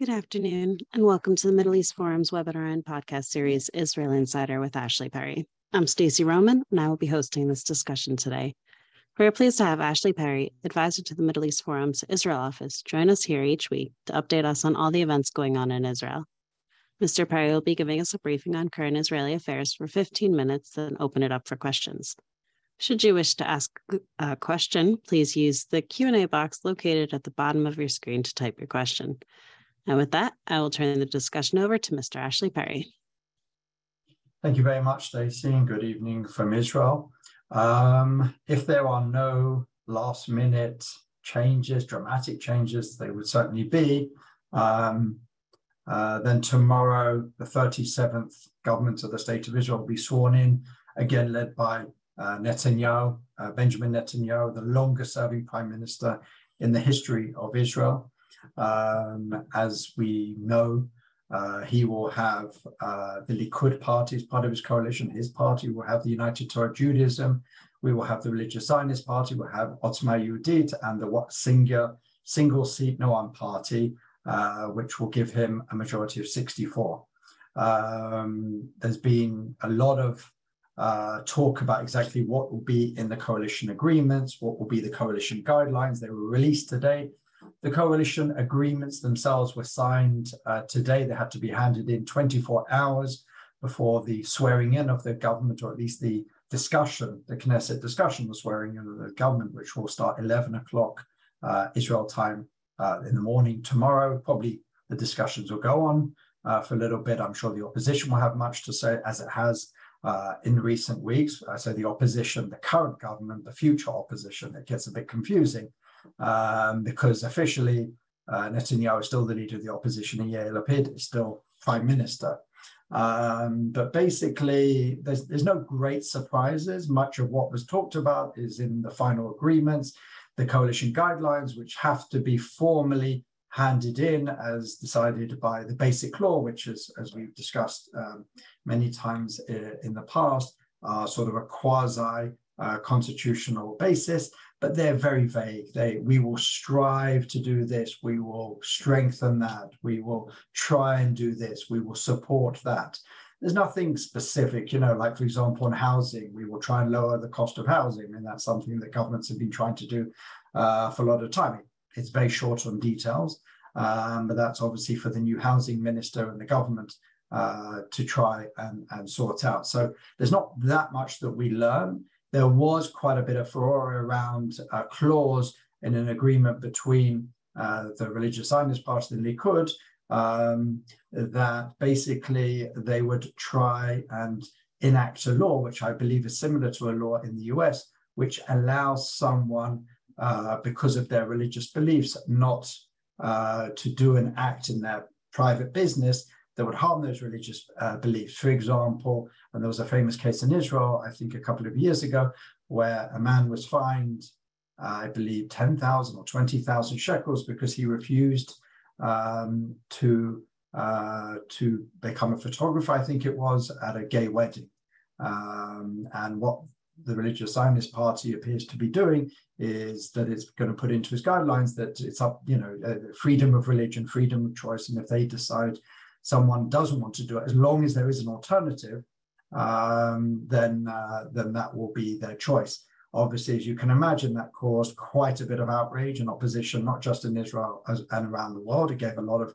Good afternoon, and welcome to the Middle East Forum's webinar and podcast series, Israel Insider with Ashley Perry. I'm Stacey Roman, and I will be hosting this discussion today. We are pleased to have Ashley Perry, advisor to the Middle East Forum's Israel office, join us here each week to update us on all the events going on in Israel. Mr. Perry will be giving us a briefing on current Israeli affairs for 15 minutes, then open it up for questions. Should you wish to ask a question, please use the Q&A box located at the bottom of your screen to type your question. And with that, I will turn the discussion over to Mr. Ashley Perry. Thank you very much, Stacey, and good evening from Israel. Um, if there are no last minute changes, dramatic changes, they would certainly be. Um, uh, then tomorrow, the 37th government of the State of Israel will be sworn in, again led by uh, Netanyahu, uh, Benjamin Netanyahu, the longest serving prime minister in the history of Israel. Um, as we know, uh, he will have uh, the Likud party as part of his coalition. His party will have the United Torah Judaism. We will have the Religious Zionist Party. We'll have Otzma Yehudit and the single, single seat Noam party, uh, which will give him a majority of 64. Um, there's been a lot of uh, talk about exactly what will be in the coalition agreements, what will be the coalition guidelines. They were released today. The coalition agreements themselves were signed uh, today. They had to be handed in 24 hours before the swearing in of the government, or at least the discussion, the Knesset discussion, the swearing in of the government, which will start 11 o'clock uh, Israel time uh, in the morning tomorrow. Probably the discussions will go on uh, for a little bit. I'm sure the opposition will have much to say, as it has uh, in recent weeks. I say the opposition, the current government, the future opposition. It gets a bit confusing um, because officially uh, Netanyahu is still the leader of the opposition and Yair Lapid is still prime minister. Um, but basically, there's, there's no great surprises. Much of what was talked about is in the final agreements, the coalition guidelines, which have to be formally handed in as decided by the basic law, which is, as we've discussed um, many times in the past, are sort of a quasi uh, constitutional basis, but they're very vague. They, we will strive to do this, we will strengthen that, we will try and do this, we will support that. There's nothing specific, you know, like for example, on housing, we will try and lower the cost of housing. and that's something that governments have been trying to do uh, for a lot of time. It's very short on details, um, but that's obviously for the new housing minister and the government uh, to try and, and sort out. So there's not that much that we learn. There was quite a bit of furore around a clause in an agreement between uh, the religious Zionist party, and Likud, um, that basically they would try and enact a law, which I believe is similar to a law in the US, which allows someone, uh, because of their religious beliefs, not uh, to do an act in their private business that would harm those religious uh, beliefs. For example, and there was a famous case in Israel, I think a couple of years ago, where a man was fined, uh, I believe, 10,000 or 20,000 shekels because he refused um, to, uh, to become a photographer, I think it was, at a gay wedding. Um, and what the religious Zionist party appears to be doing is that it's going to put into its guidelines that it's up, you know, uh, freedom of religion, freedom of choice. And if they decide someone doesn't want to do it, as long as there is an alternative, um, then uh, then that will be their choice. Obviously, as you can imagine, that caused quite a bit of outrage and opposition, not just in Israel as, and around the world. It gave a lot of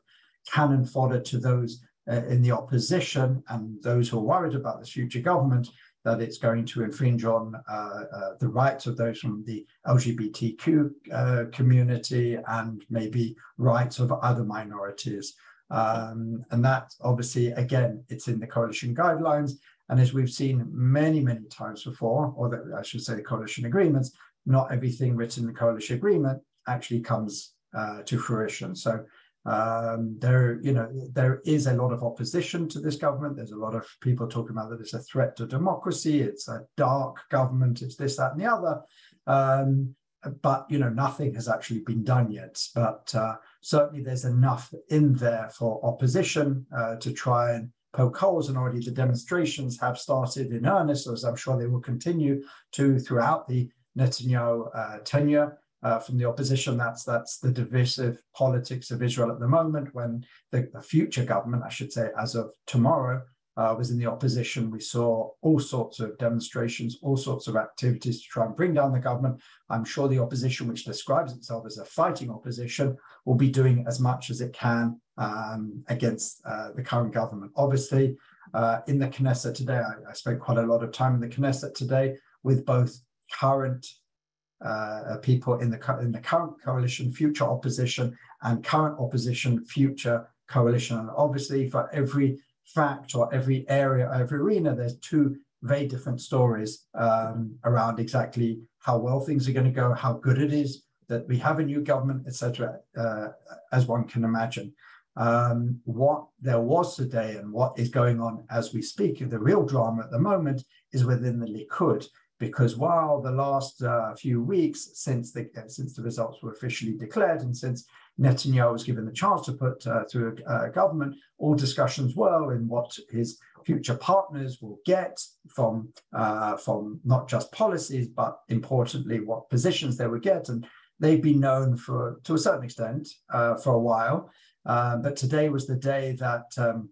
cannon fodder to those uh, in the opposition and those who are worried about this future government that it's going to infringe on uh, uh, the rights of those from the LGBTQ uh, community and maybe rights of other minorities. Um, and that obviously, again, it's in the coalition guidelines. And as we've seen many, many times before, or the, I should say the coalition agreements, not everything written in the coalition agreement actually comes uh, to fruition. So um, there, you know, there is a lot of opposition to this government. There's a lot of people talking about that it's a threat to democracy. It's a dark government. It's this, that, and the other. Um, but you know, nothing has actually been done yet. But uh, certainly, there's enough in there for opposition uh, to try and poke holes, and already the demonstrations have started in earnest, as I'm sure they will continue to throughout the Netanyahu uh, tenure. uh, from the opposition. That's that's the divisive politics of Israel at the moment. When the, the future government, I should say, as of tomorrow, uh, was in the opposition. We saw all sorts of demonstrations, all sorts of activities to try and bring down the government. I'm sure the opposition, which describes itself as a fighting opposition, will be doing as much as it can um, against uh, the current government. Obviously, uh, in the Knesset today, I, I, spent quite a lot of time in the Knesset today with both current uh, people in the in the current coalition, future opposition, and current opposition, future coalition. And obviously, for every fact or every area, every arena, there's two very different stories um, around exactly how well things are going to go, how good it is that we have a new government, etc., uh, as one can imagine. Um, what there was today and what is going on as we speak, the real drama at the moment is within the Likud, because while the last uh, few weeks since the since the results were officially declared and since Netanyahu was given the chance to put uh, through a, a, government. All discussions were in what his future partners will get from uh, from not just policies, but importantly, what positions they would get. And they've been known for, to a certain extent, uh, for a while. Uh, but today was the day that um,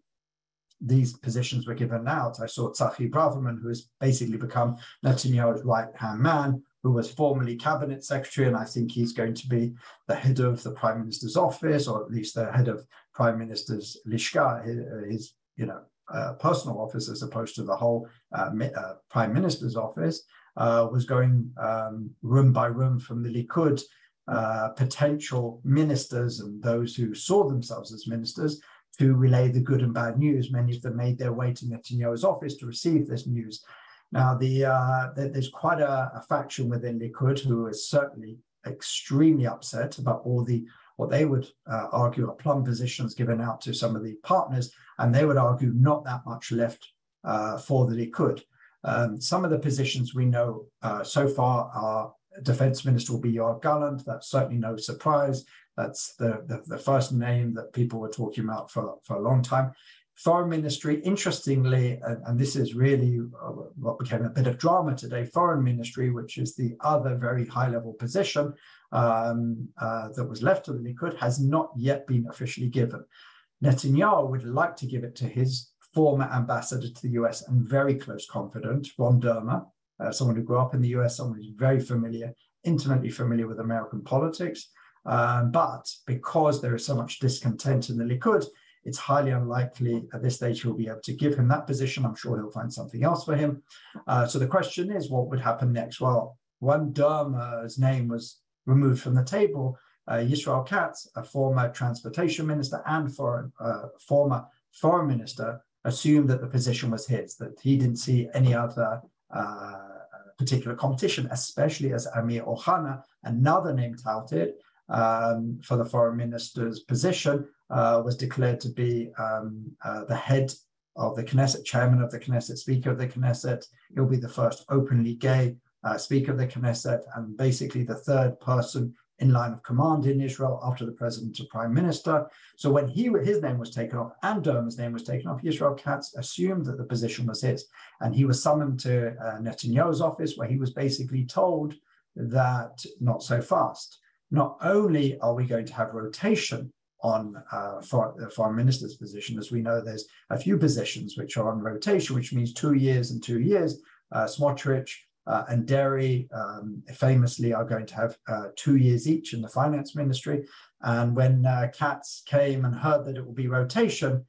these positions were given out. I saw Tzachi Braverman, who has basically become Netanyahu's right hand man, who was formerly cabinet secretary, and I think he's going to be the head of the prime minister's office, or at least the head of prime minister's lishka, his, his you know uh, personal office, as opposed to the whole uh, uh, prime minister's office, uh, was going um, room by room from the Likud. Uh, potential ministers and those who saw themselves as ministers to relay the good and bad news. Many of them made their way to Netanyahu's office to receive this news. Now, the, uh, there's quite a, a, faction within Likud who is certainly extremely upset about all the what they would uh, argue are plum positions given out to some of the partners, and they would argue not that much left uh, for the Likud. Um, some of the positions we know uh, so far are Defense Minister will be Yoav Gallant. That's certainly no surprise. That's the, the, the, first name that people were talking about for, for a long time. Foreign Ministry, interestingly, and, and, this is really uh, what became a bit of drama today, Foreign Ministry, which is the other very high level position um, uh, that was left to the Likud, has not yet been officially given. Netanyahu would like to give it to his former ambassador to the US and very close confidant, Ron Dermer, uh, someone who grew up in the US, someone who's very familiar, intimately familiar with American politics. Um, but because there is so much discontent in the Likud, it's highly unlikely at this stage he'll be able to give him that position. I'm sure he'll find something else for him. Uh, so the question is, what would happen next? Well, when Dermer's name was removed from the table, uh, Yisrael Katz, a former transportation minister and foreign, uh, former foreign minister, assumed that the position was his, that he didn't see any other uh, particular competition, especially as Amir Ohana, another name touted um, for the foreign minister's position, uh, was declared to be um, uh, the head of the Knesset, chairman of the Knesset, speaker of the Knesset. He'll be the first openly gay uh, speaker of the Knesset and basically the third person in line of command in Israel after the president and prime minister. So when he his name was taken off and Dermer's name was taken off, Israel Katz assumed that the position was his. And he was summoned to uh, Netanyahu's office where he was basically told that not so fast. Not only are we going to have rotation on uh, for, the foreign minister's position. As we know, there's a few positions which are on rotation, which means two years and two years. Uh, Smotrich uh, and Deri um, famously are going to have uh, two years each in the finance ministry. And when uh, Katz came and heard that it will be rotation,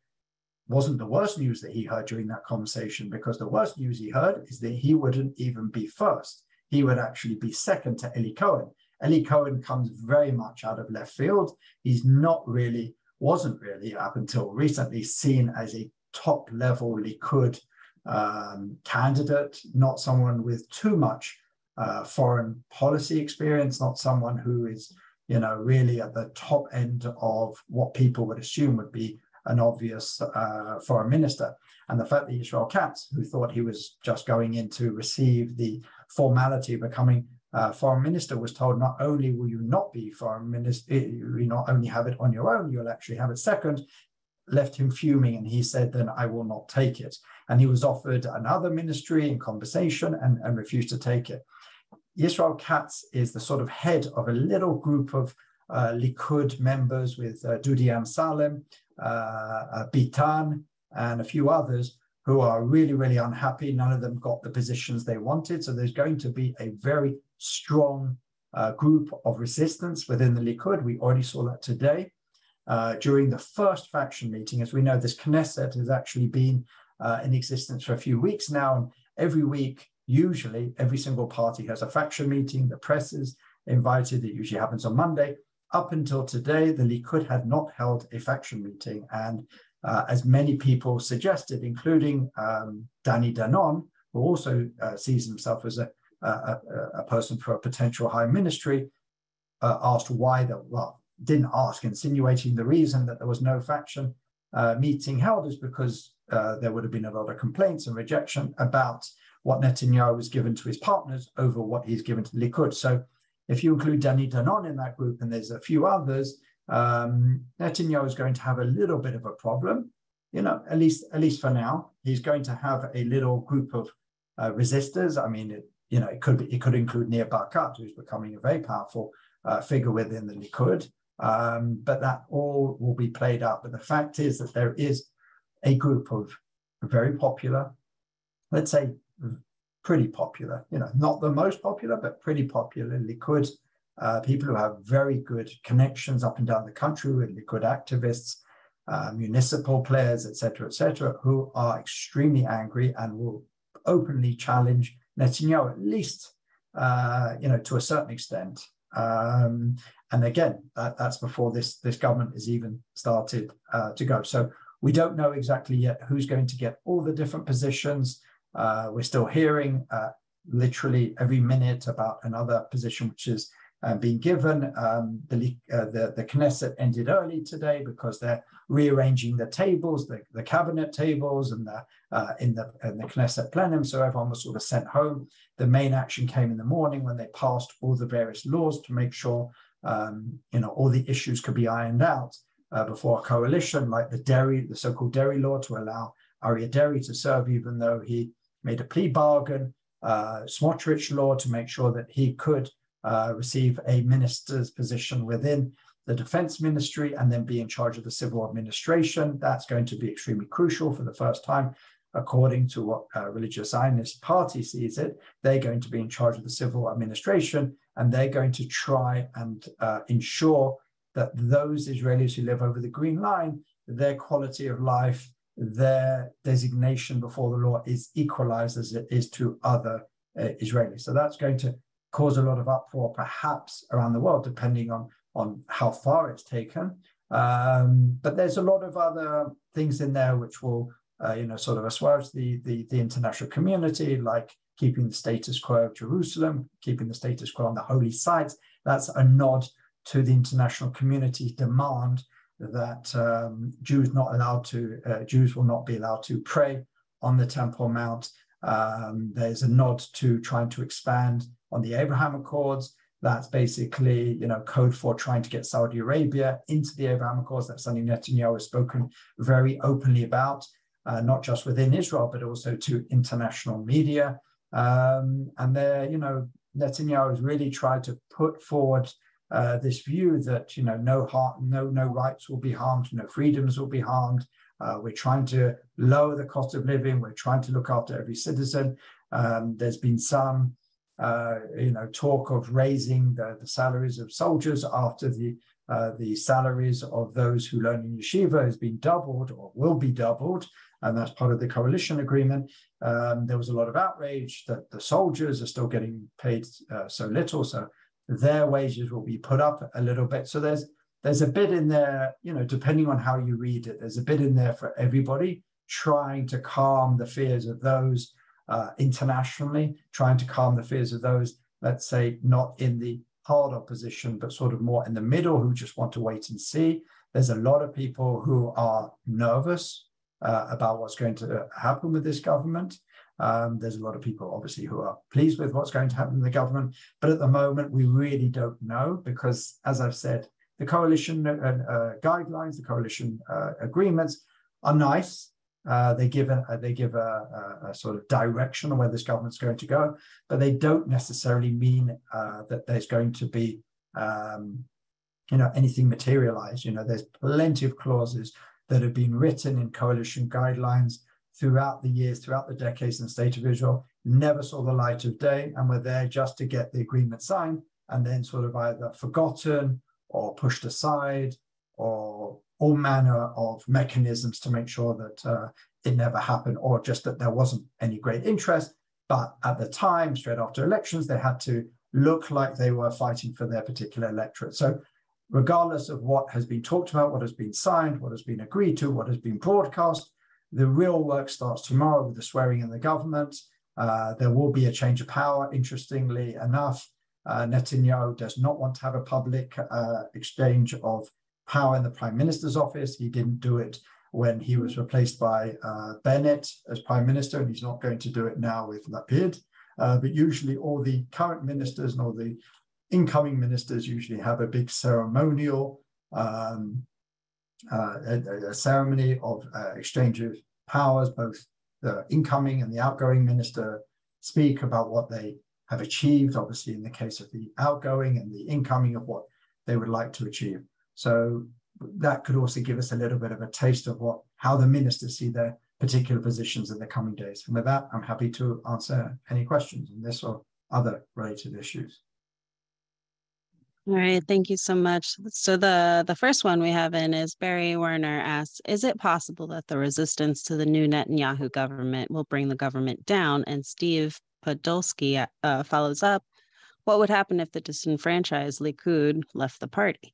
wasn't the worst news that he heard during that conversation, because the worst news he heard is that he wouldn't even be first. He would actually be second to Eli Cohen. Eli Cohen comes very much out of left field. He's not really, wasn't really up until recently seen as a top level Likud um, candidate, not someone with too much uh, foreign policy experience, not someone who is, you know, really at the top end of what people would assume would be an obvious uh, foreign minister. And the fact that Israel Katz, who thought he was just going in to receive the formality of becoming uh, foreign minister was told not only will you not be foreign minister, you not only have it on your own, you'll actually have it second, left him fuming. And he said, then I will not take it. And he was offered another ministry in conversation and, and refused to take it. Yisrael Katz is the sort of head of a little group of uh, Likud members with uh, Dudi Amsalem, uh, uh, Bitan, and a few others who are really, really unhappy. None of them got the positions they wanted. So there's going to be a very strong uh, group of resistance within the Likud. We already saw that today. Uh, during the first faction meeting, as we know, this Knesset has actually been uh, in existence for a few weeks now. And every week, usually, every single party has a faction meeting. The press is invited. It usually happens on Monday. Up until today, the Likud had not held a faction meeting. And uh, as many people suggested, including um, Danny Danon, who also uh, sees himself as a, a, a, person for a potential high ministry, uh, asked why the, well, didn't ask, insinuating the reason that there was no faction uh, meeting held is because uh, there would have been a lot of complaints and rejection about what Netanyahu was given to his partners over what he's given to Likud. So if you include Danny Danon in that group, and there's a few others, um, Netanyahu is going to have a little bit of a problem. You know, at least at least for now, he's going to have a little group of uh, resistors. I mean, it, you know, it could be, it could include Nir Barkat, who's becoming a very powerful uh, figure within the Likud. Um, but that all will be played out. But the fact is that there is a group of very popular, let's say pretty popular, you know, not the most popular, but pretty popular Likud uh, people who have very good connections up and down the country with Likud activists, uh, municipal players, etc., etc., who are extremely angry and will openly challenge Netanyahu, at least, uh, you know, to a certain extent. Um, and again, that, that's before this this government is even started uh, to go. So we don't know exactly yet who's going to get all the different positions. Uh, we're still hearing uh, literally every minute about another position, which is uh, being given. Um, the, uh, the, the Knesset ended early today because they're rearranging the tables, the, the cabinet tables, and the uh, in the in the Knesset plenum. So everyone was sort of sent home. The main action came in the morning when they passed all the various laws to make sure um, you know all the issues could be ironed out uh, before a coalition, like the Deri, the so-called Deri law, to allow Aryeh Deri to serve even though he made a plea bargain. Uh, Smotrich law to make sure that he could uh, receive a minister's position within the defense ministry and then be in charge of the civil administration. That's going to be extremely crucial for the first time, according to what uh, Religious Zionist Party sees it. They're going to be in charge of the civil administration and they're going to try and uh, ensure that those Israelis who live over the Green Line, their quality of life, their designation before the law is equalized as it is to other uh, Israelis. So that's going to cause a lot of uproar, perhaps around the world, depending on on how far it's taken. Um, but there's a lot of other things in there which will, uh, you know, sort of assuage the, the the international community, like keeping the status quo of Jerusalem, keeping the status quo on the holy sites. That's a nod to the international community's demand that um, Jews not allowed to, uh, Jews will not be allowed to pray on the Temple Mount. Um, there's a nod to trying to expand on the Abraham Accords. That's basically, you know, code for trying to get Saudi Arabia into the Abraham Accords. That's something Netanyahu has spoken very openly about, uh, not just within Israel, but also to international media. Um, and there, you know, Netanyahu has really tried to put forward uh, this view that you know no heart, no no rights will be harmed, no freedoms will be harmed. Uh, we're trying to lower the cost of living. We're trying to look after every citizen. Um, there's been some uh, you know, talk of raising the, the salaries of soldiers after the uh, the salaries of those who learn in yeshiva has been doubled or will be doubled, and that's part of the coalition agreement. Um, there was a lot of outrage that the soldiers are still getting paid uh, so little, so their wages will be put up a little bit. So there's there's a bit in there, you know, depending on how you read it, there's a bit in there for everybody trying to calm the fears of those uh, internationally, trying to calm the fears of those, let's say, not in the hard opposition, but sort of more in the middle who just want to wait and see. There's a lot of people who are nervous uh, about what's going to happen with this government. Um, there's a lot of people, obviously, who are pleased with what's going to happen in the government. But at the moment, we really don't know because, as I've said, the coalition uh, uh, guidelines, the coalition uh, agreements are nice, Uh, they give a they give a, a, a, sort of direction on where this government's going to go, but they don't necessarily mean uh, that there's going to be um, you know anything materialized. You know, there's plenty of clauses that have been written in coalition guidelines throughout the years, throughout the decades in the state of Israel, never saw the light of day, and were there just to get the agreement signed, and then sort of either forgotten or pushed aside or all manner of mechanisms to make sure that uh, it never happened, or just that there wasn't any great interest. But at the time, straight after elections, they had to look like they were fighting for their particular electorate. So, regardless of what has been talked about, what has been signed, what has been agreed to, what has been broadcast, the real work starts tomorrow with the swearing in the government. Uh, there will be a change of power. Interestingly enough, uh, Netanyahu does not want to have a public uh, exchange of power in the prime minister's office. He didn't do it when he was replaced by uh, Bennett as prime minister, and he's not going to do it now with Lapid. Uh, but usually, all the current ministers and all the incoming ministers usually have a big ceremonial um, uh, a, a, ceremony of uh, exchange of powers. Both the incoming and the outgoing minister speak about what they have achieved. Obviously, in the case of the outgoing and the incoming, of what they would like to achieve. So that could also give us a little bit of a taste of what how the ministers see their particular positions in the coming days. And with that, I'm happy to answer any questions on this or other related issues. All right, thank you so much. So the the first one we have in is Barry Werner asks, is it possible that the resistance to the new Netanyahu government will bring the government down? And Steve Podolsky uh, follows up, what would happen if the disenfranchised Likud left the party?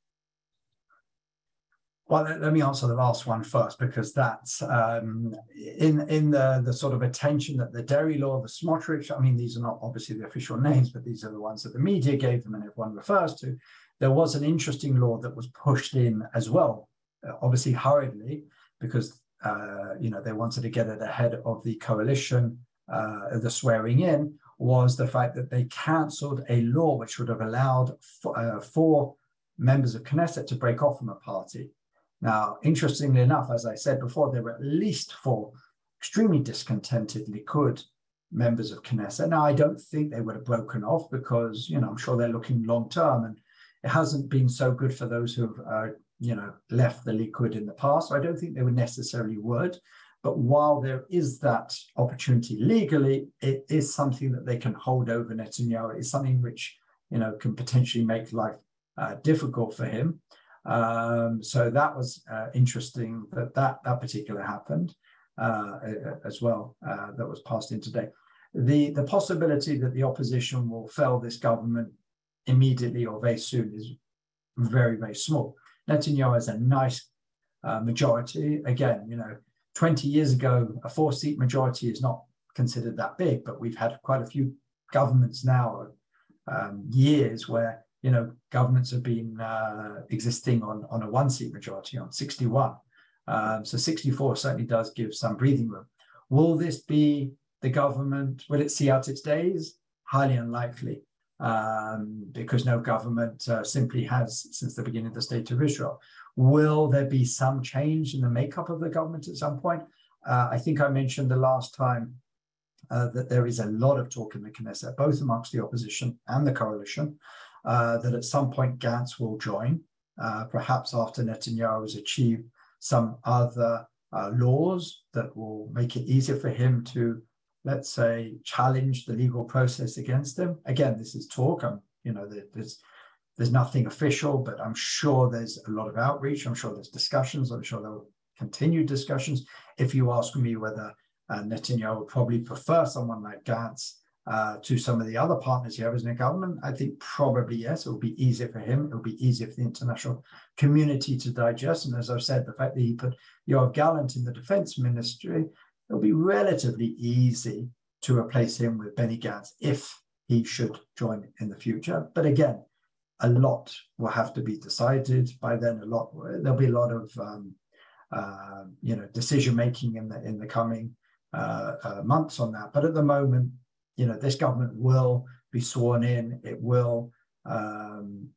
Well, let, me answer the last one first because that's um, in in the the sort of attention that the Deri law, the Smotrich. I mean, these are not obviously the official names, but these are the ones that the media gave them and everyone refers to. There was an interesting law that was pushed in as well, uh, obviously hurriedly because uh, you know they wanted to get it ahead of the coalition, uh, the swearing in. Was the fact that they cancelled a law which would have allowed f- uh, four members of Knesset to break off from a party now, interestingly enough, as I said before, there were at least four extremely discontented Likud members of Knesset. Now, I don't think they would have broken off because, you know, I'm sure they're looking long term and it hasn't been so good for those who've, uh, you know, left the Likud in the past. So I don't think they would necessarily would. But while there is that opportunity legally, it is something that they can hold over Netanyahu. It's something which, you know, can potentially make life uh, difficult for him. Um, so that was uh, interesting that, that that particular happened uh, as well. Uh, that was passed in today. The the possibility that the opposition will fell this government immediately or very soon is very very small. Netanyahu has a nice uh, majority. Again, you know, 20 years ago, a four seat majority is not considered that big, but we've had quite a few governments now, um, years where you know, governments have been uh, existing on, on a one seat majority on 61. Um, so 64 certainly does give some breathing room. Will this be the government? Will it see out its days? Highly unlikely, um, because no government uh, simply has since the beginning of the state of Israel. Will there be some change in the makeup of the government at some point? Uh, I think I mentioned the last time uh, that there is a lot of talk in the Knesset, both amongst the opposition and the coalition, uh, that at some point Gantz will join, uh, perhaps after Netanyahu has achieved some other uh, laws that will make it easier for him to, let's say, challenge the legal process against him. Again, this is talk. I'm, you know, there's there's nothing official, but I'm sure there's a lot of outreach. I'm sure there's discussions. I'm sure there will continue discussions. If you ask me whether uh, Netanyahu would probably prefer someone like Gantz uh, to some of the other partners he has in the government? I think probably yes. It will be easier for him. It will be easier for the international community to digest. And as I've said, the fact that he put Yoav Gallant in the defense ministry, it'll be relatively easy to replace him with Benny Gantz if he should join in the future. But again, a lot will have to be decided by then. A lot there'll be a lot of um, uh, you know decision making in the in the coming uh, uh, months on that. But at the moment, you know, this government will be sworn in. It will, um,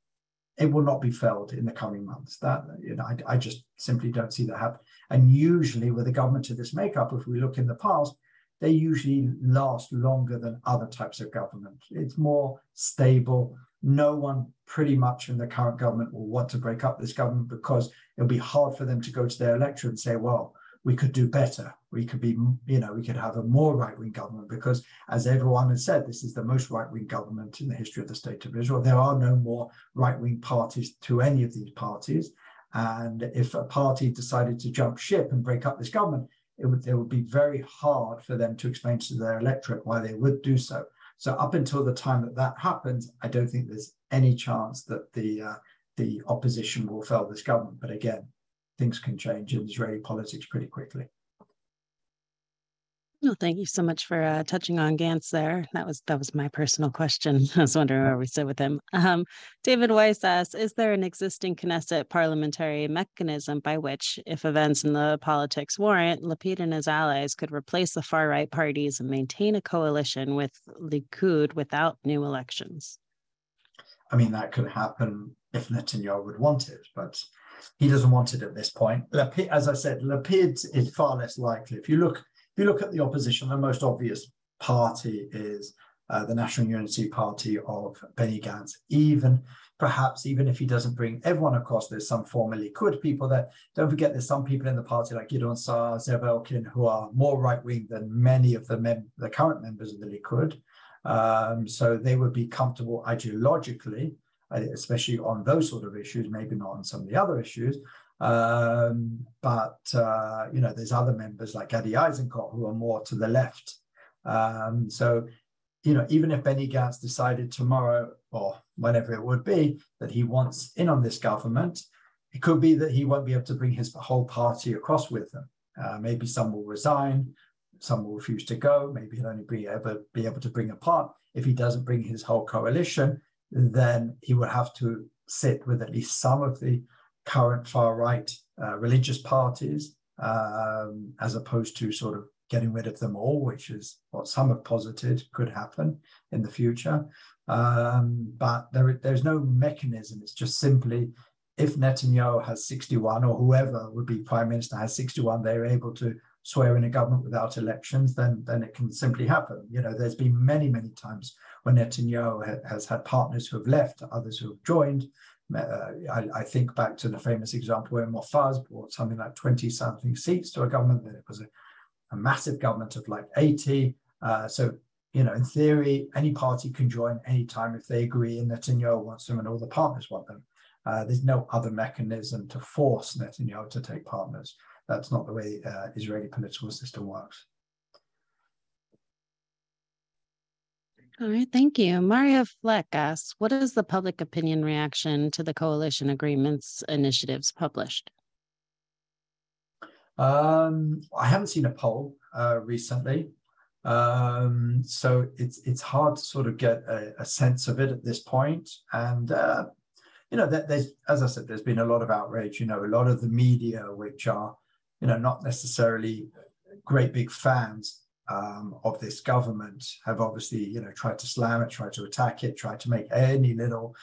it will not be felled in the coming months. That you know, I, I just simply don't see that happen. And usually, with a government of this makeup, if we look in the past, they usually last longer than other types of government. It's more stable. No one pretty much in the current government will want to break up this government because it'll be hard for them to go to their electorate and say, well, we could do better. We could be, you know, we could have a more right wing government because, as everyone has said, this is the most right wing government in the history of the state of Israel. There are no more right wing parties to any of these parties. And if a party decided to jump ship and break up this government, it would, it would be very hard for them to explain to their electorate why they would do so. So up until the time that that happens, I don't think there's any chance that the uh, the opposition will fail this government. But again, things can change in Israeli politics pretty quickly. Well, thank you so much for uh, touching on Gantz there. That was that was my personal question. I was wondering where we sit with him. Um, David Weiss asks, is there an existing Knesset parliamentary mechanism by which, if events in the politics warrant, Lapid and his allies could replace the far-right parties and maintain a coalition with Likud without new elections? I mean, that could happen if Netanyahu would want it, but he doesn't want it at this point. Lapid, as I said, Lapid is far less likely. If you look if you look at the opposition, the most obvious party is uh, the National Unity Party of Benny Gantz. Even perhaps, even if he doesn't bring everyone across, there's some former Likud people there. Don't forget, there's some people in the party like Gideon Saar, Zev Elkin, who are more right wing than many of the mem- the current members of the Likud. Um, so they would be comfortable ideologically, uh, especially on those sort of issues. Maybe not on some of the other issues, um, but uh, you know, there's other members like Gadi Eisenkot who are more to the left. Um, so, you know, even if Benny Gantz decided tomorrow or whenever it would be that he wants in on this government, it could be that he won't be able to bring his whole party across with him. Uh, maybe some will resign, some will refuse to go. Maybe he'll only be able, be able to bring a part. If he doesn't bring his whole coalition, then he will have to sit with at least some of the current far right uh, religious parties, um, as opposed to sort of getting rid of them all, which is what some have posited could happen in the future. Um, but there, there's no mechanism. It's just simply if Netanyahu has 61 or whoever would be prime minister has 61, they're able to swear in a government without elections, then, then it can simply happen. You know, there's been many, many times when Netanyahu ha- has had partners who have left, others who have joined, I, I, think back to the famous example where Mofaz brought something like 20 something seats to a government. That it was a, a massive government of like 80. Uh, so, you know, in theory, any party can join anytime if they agree and Netanyahu wants them and all the partners want them. Uh, there's no other mechanism to force Netanyahu to take partners. That's not the way uh, Israeli political system works. All right, thank you. Maria Fleck asks, what is the public opinion reaction to the coalition agreements initiatives published? Um, I haven't seen a poll uh, recently, um, so it's it's hard to sort of get a, a sense of it at this point. And uh, you know, that there's as I said, there's been a lot of outrage. You know, a lot of the media, which are you know not necessarily great big fans um, of this government have obviously, you know, tried to slam it, tried to attack it, tried to make any little,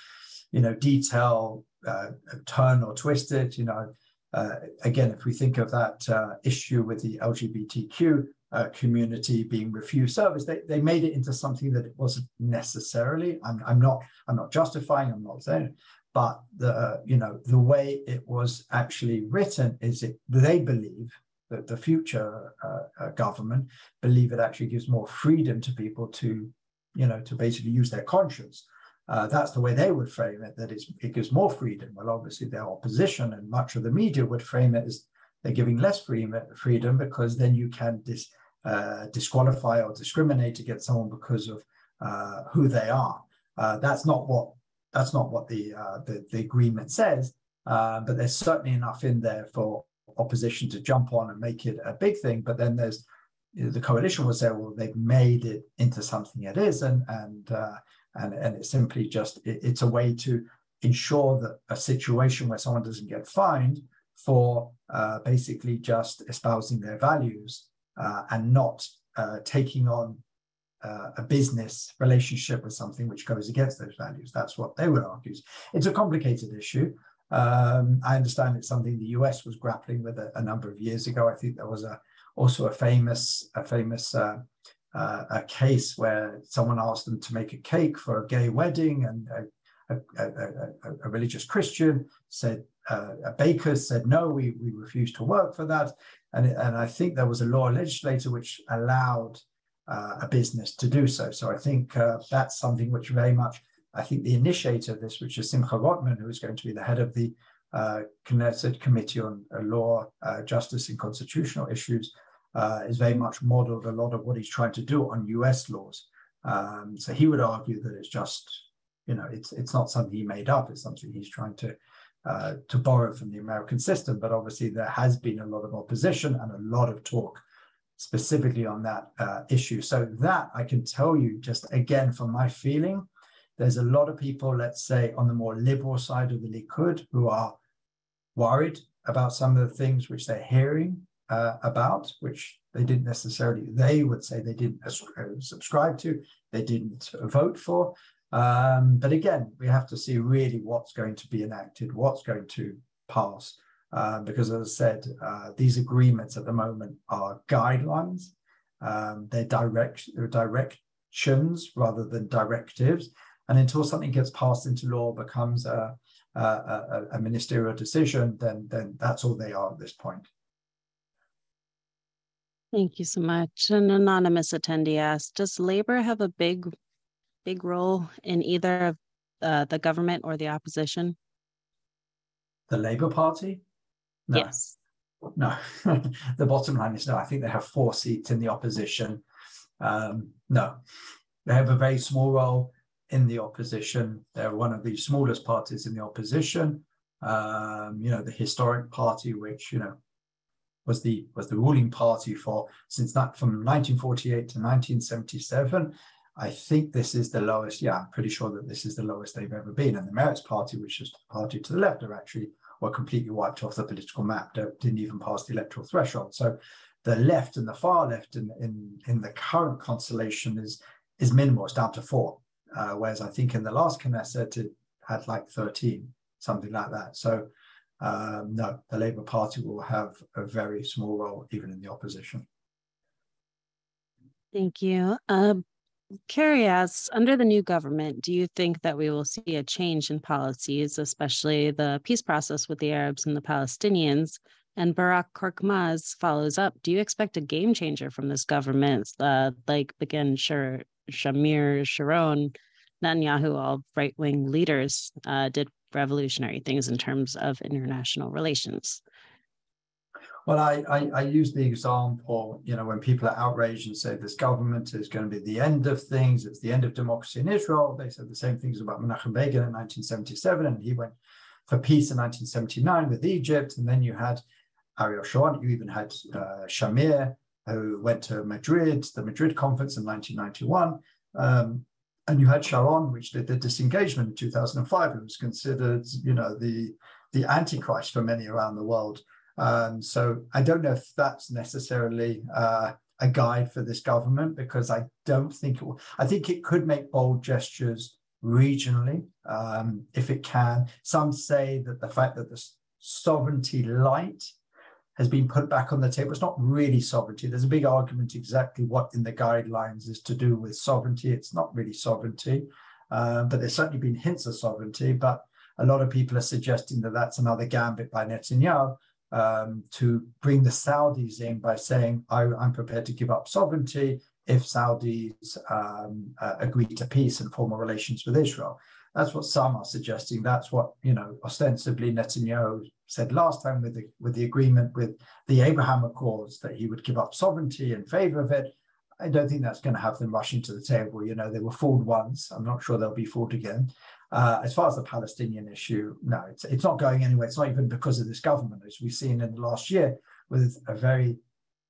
you know, detail uh, turn or twist it. You know, uh, again, if we think of that uh, issue with the LGBTQ uh, community being refused service, they, they made it into something that it wasn't necessarily. I'm, I'm not I'm not justifying. I'm not saying. But the you know the way it was actually written is it they believe the, the future uh, uh, government believe it actually gives more freedom to people to, you know, to basically use their conscience. Uh, that's the way they would frame it, that it gives more freedom. Well, obviously, their opposition and much of the media would frame it as they're giving less freedom because then you can dis, uh, disqualify or discriminate against someone because of uh, who they are. Uh, that's not what that's not what the the, the, agreement says, but there's certainly enough in there for opposition to jump on and make it a big thing. But then there's you know, the coalition will say, well, they've made it into something it isn't, and uh, and and it's simply just it, it's a way to ensure that a situation where someone doesn't get fined for uh, basically just espousing their values uh, and not uh, taking on uh, a business relationship with something which goes against those values. That's what they would argue. It's a complicated issue. Um, I understand it's something the US was grappling with a, a, number of years ago. I think there was a also a famous a famous uh, uh, a case where someone asked them to make a cake for a gay wedding, and a, a, a religious Christian said uh, a baker said no, we we refuse to work for that, and and I think there was a law legislator which allowed uh, a business to do so. So I think uh, that's something which very much I think the initiator of this, which is Simcha Rothman, who is going to be the head of the uh, Knesset Committee on uh, Law, uh, Justice, and Constitutional Issues, uh, is very much modeled a lot of what he's trying to do on US laws. Um, so he would argue that it's just, you know, it's it's not something he made up. It's something he's trying to uh, to borrow from the American system. But obviously, there has been a lot of opposition and a lot of talk specifically on that uh, issue. So that I can tell you, just again from my feeling, there's a lot of people, let's say, on the more liberal side of the Likud who are worried about some of the things which they're hearing uh, about, which they didn't necessarily, they would say they didn't uh, subscribe to, they didn't vote for. Um, but again, we have to see really what's going to be enacted, what's going to pass. Uh, because as I said, uh, these agreements at the moment are guidelines. Um, they're direct, they're directions rather than directives. And until something gets passed into law, becomes a, a, a, a ministerial decision, then, then that's all they are at this point. Thank you so much. An anonymous attendee asked, does labor have a big, big role in either of uh, the government or the opposition? The Labour Party? No. Yes. No. the bottom line is no. I think they have four seats in the opposition. Um, no. They have a very small role in the opposition. They're one of the smallest parties in the opposition. Um, you know, the historic party, which, you know, was the was the ruling party for since that from 1948 to 1977. I think this is the lowest. Yeah, I'm pretty sure that this is the lowest they've ever been. And the Meretz Party, which is the party to the left, are actually were completely wiped off the political map. Didn't even pass the electoral threshold. So the left and the far left in in, in the current constellation is is minimal. It's down to four. Uh, whereas I think in the last Knesset it had like 13, something like that. So um, no, the Labour Party will have a very small role even in the opposition. Thank you. Um, Carrie asks, under the new government, do you think that we will see a change in policies, especially the peace process with the Arabs and the Palestinians? And Barak Korkmaz follows up, do you expect a game changer from this government, uh, like Begin Shir, Shamir, Sharon, Netanyahu, all right wing leaders uh, did revolutionary things in terms of international relations. Well, I, I, I, use the example, you know, when people are outraged and say this government is going to be the end of things, it's the end of democracy in Israel. They said the same things about Menachem Begin in 1977, and he went for peace in 1979 with Egypt. And then you had Ariel Sharon, you even had uh, Shamir, who went to Madrid, the Madrid conference in 1991. Um, and you had Sharon, which did the disengagement in 2005, It was considered, you know, the the antichrist for many around the world. Um, so I don't know if that's necessarily uh, a guide for this government because I don't think it will. I think it could make bold gestures regionally um, if it can. Some say that the fact that the sovereignty light has been put back on the table. It's not really sovereignty. There's a big argument exactly what in the guidelines is to do with sovereignty. It's not really sovereignty, uh, but there's certainly been hints of sovereignty. But a lot of people are suggesting that that's another gambit by Netanyahu um, to bring the Saudis in by saying, I, am prepared to give up sovereignty if Saudis um, uh, agree to peace and formal relations with Israel. That's what some are suggesting. That's what you know. Ostensibly, Netanyahu said last time with the with the agreement with the Abraham Accords that he would give up sovereignty in favor of it. I don't think that's going to have them rushing to the table. You know, they were fooled once. I'm not sure they'll be fooled again. Uh, as far as the Palestinian issue, no, it's it's not going anywhere. It's not even because of this government, as we've seen in the last year, with a very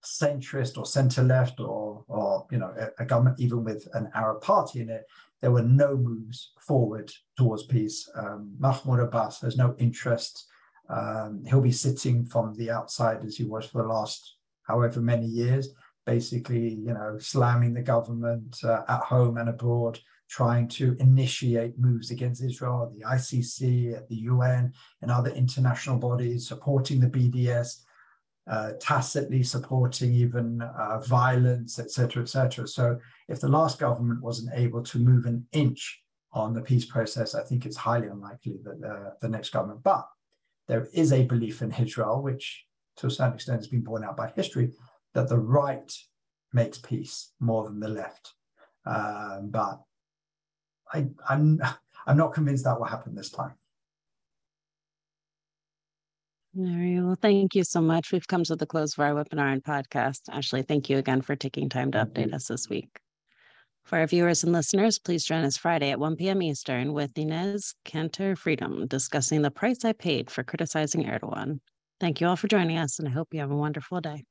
centrist or centre left or or you know a, a government even with an Arab party in it there were no moves forward towards peace. Um, Mahmoud Abbas has no interest. Um, he'll be sitting from the outside as he was for the last however many years. basically, you know, slamming the government uh, at home and abroad, trying to initiate moves against Israel, the ICC, the UN, and other international bodies, supporting the BDS, uh, tacitly supporting even uh, violence, etc., etc. So, if the last government wasn't able to move an inch on the peace process, I think it's highly unlikely that uh, the next government. But there is a belief in Israel, which to a certain extent has been borne out by history, that the right makes peace more than the left. Um, but I, I'm I'm not convinced that will happen this time. All right. Well, thank you so much. We've come to the close of our webinar and podcast. Ashley, thank you again for taking time to update us this week. For our viewers and listeners, please join us Friday at 1 p.m. Eastern with Enes Kanter Freedom discussing the price I paid for criticizing Erdogan. Thank you all for joining us, and I hope you have a wonderful day.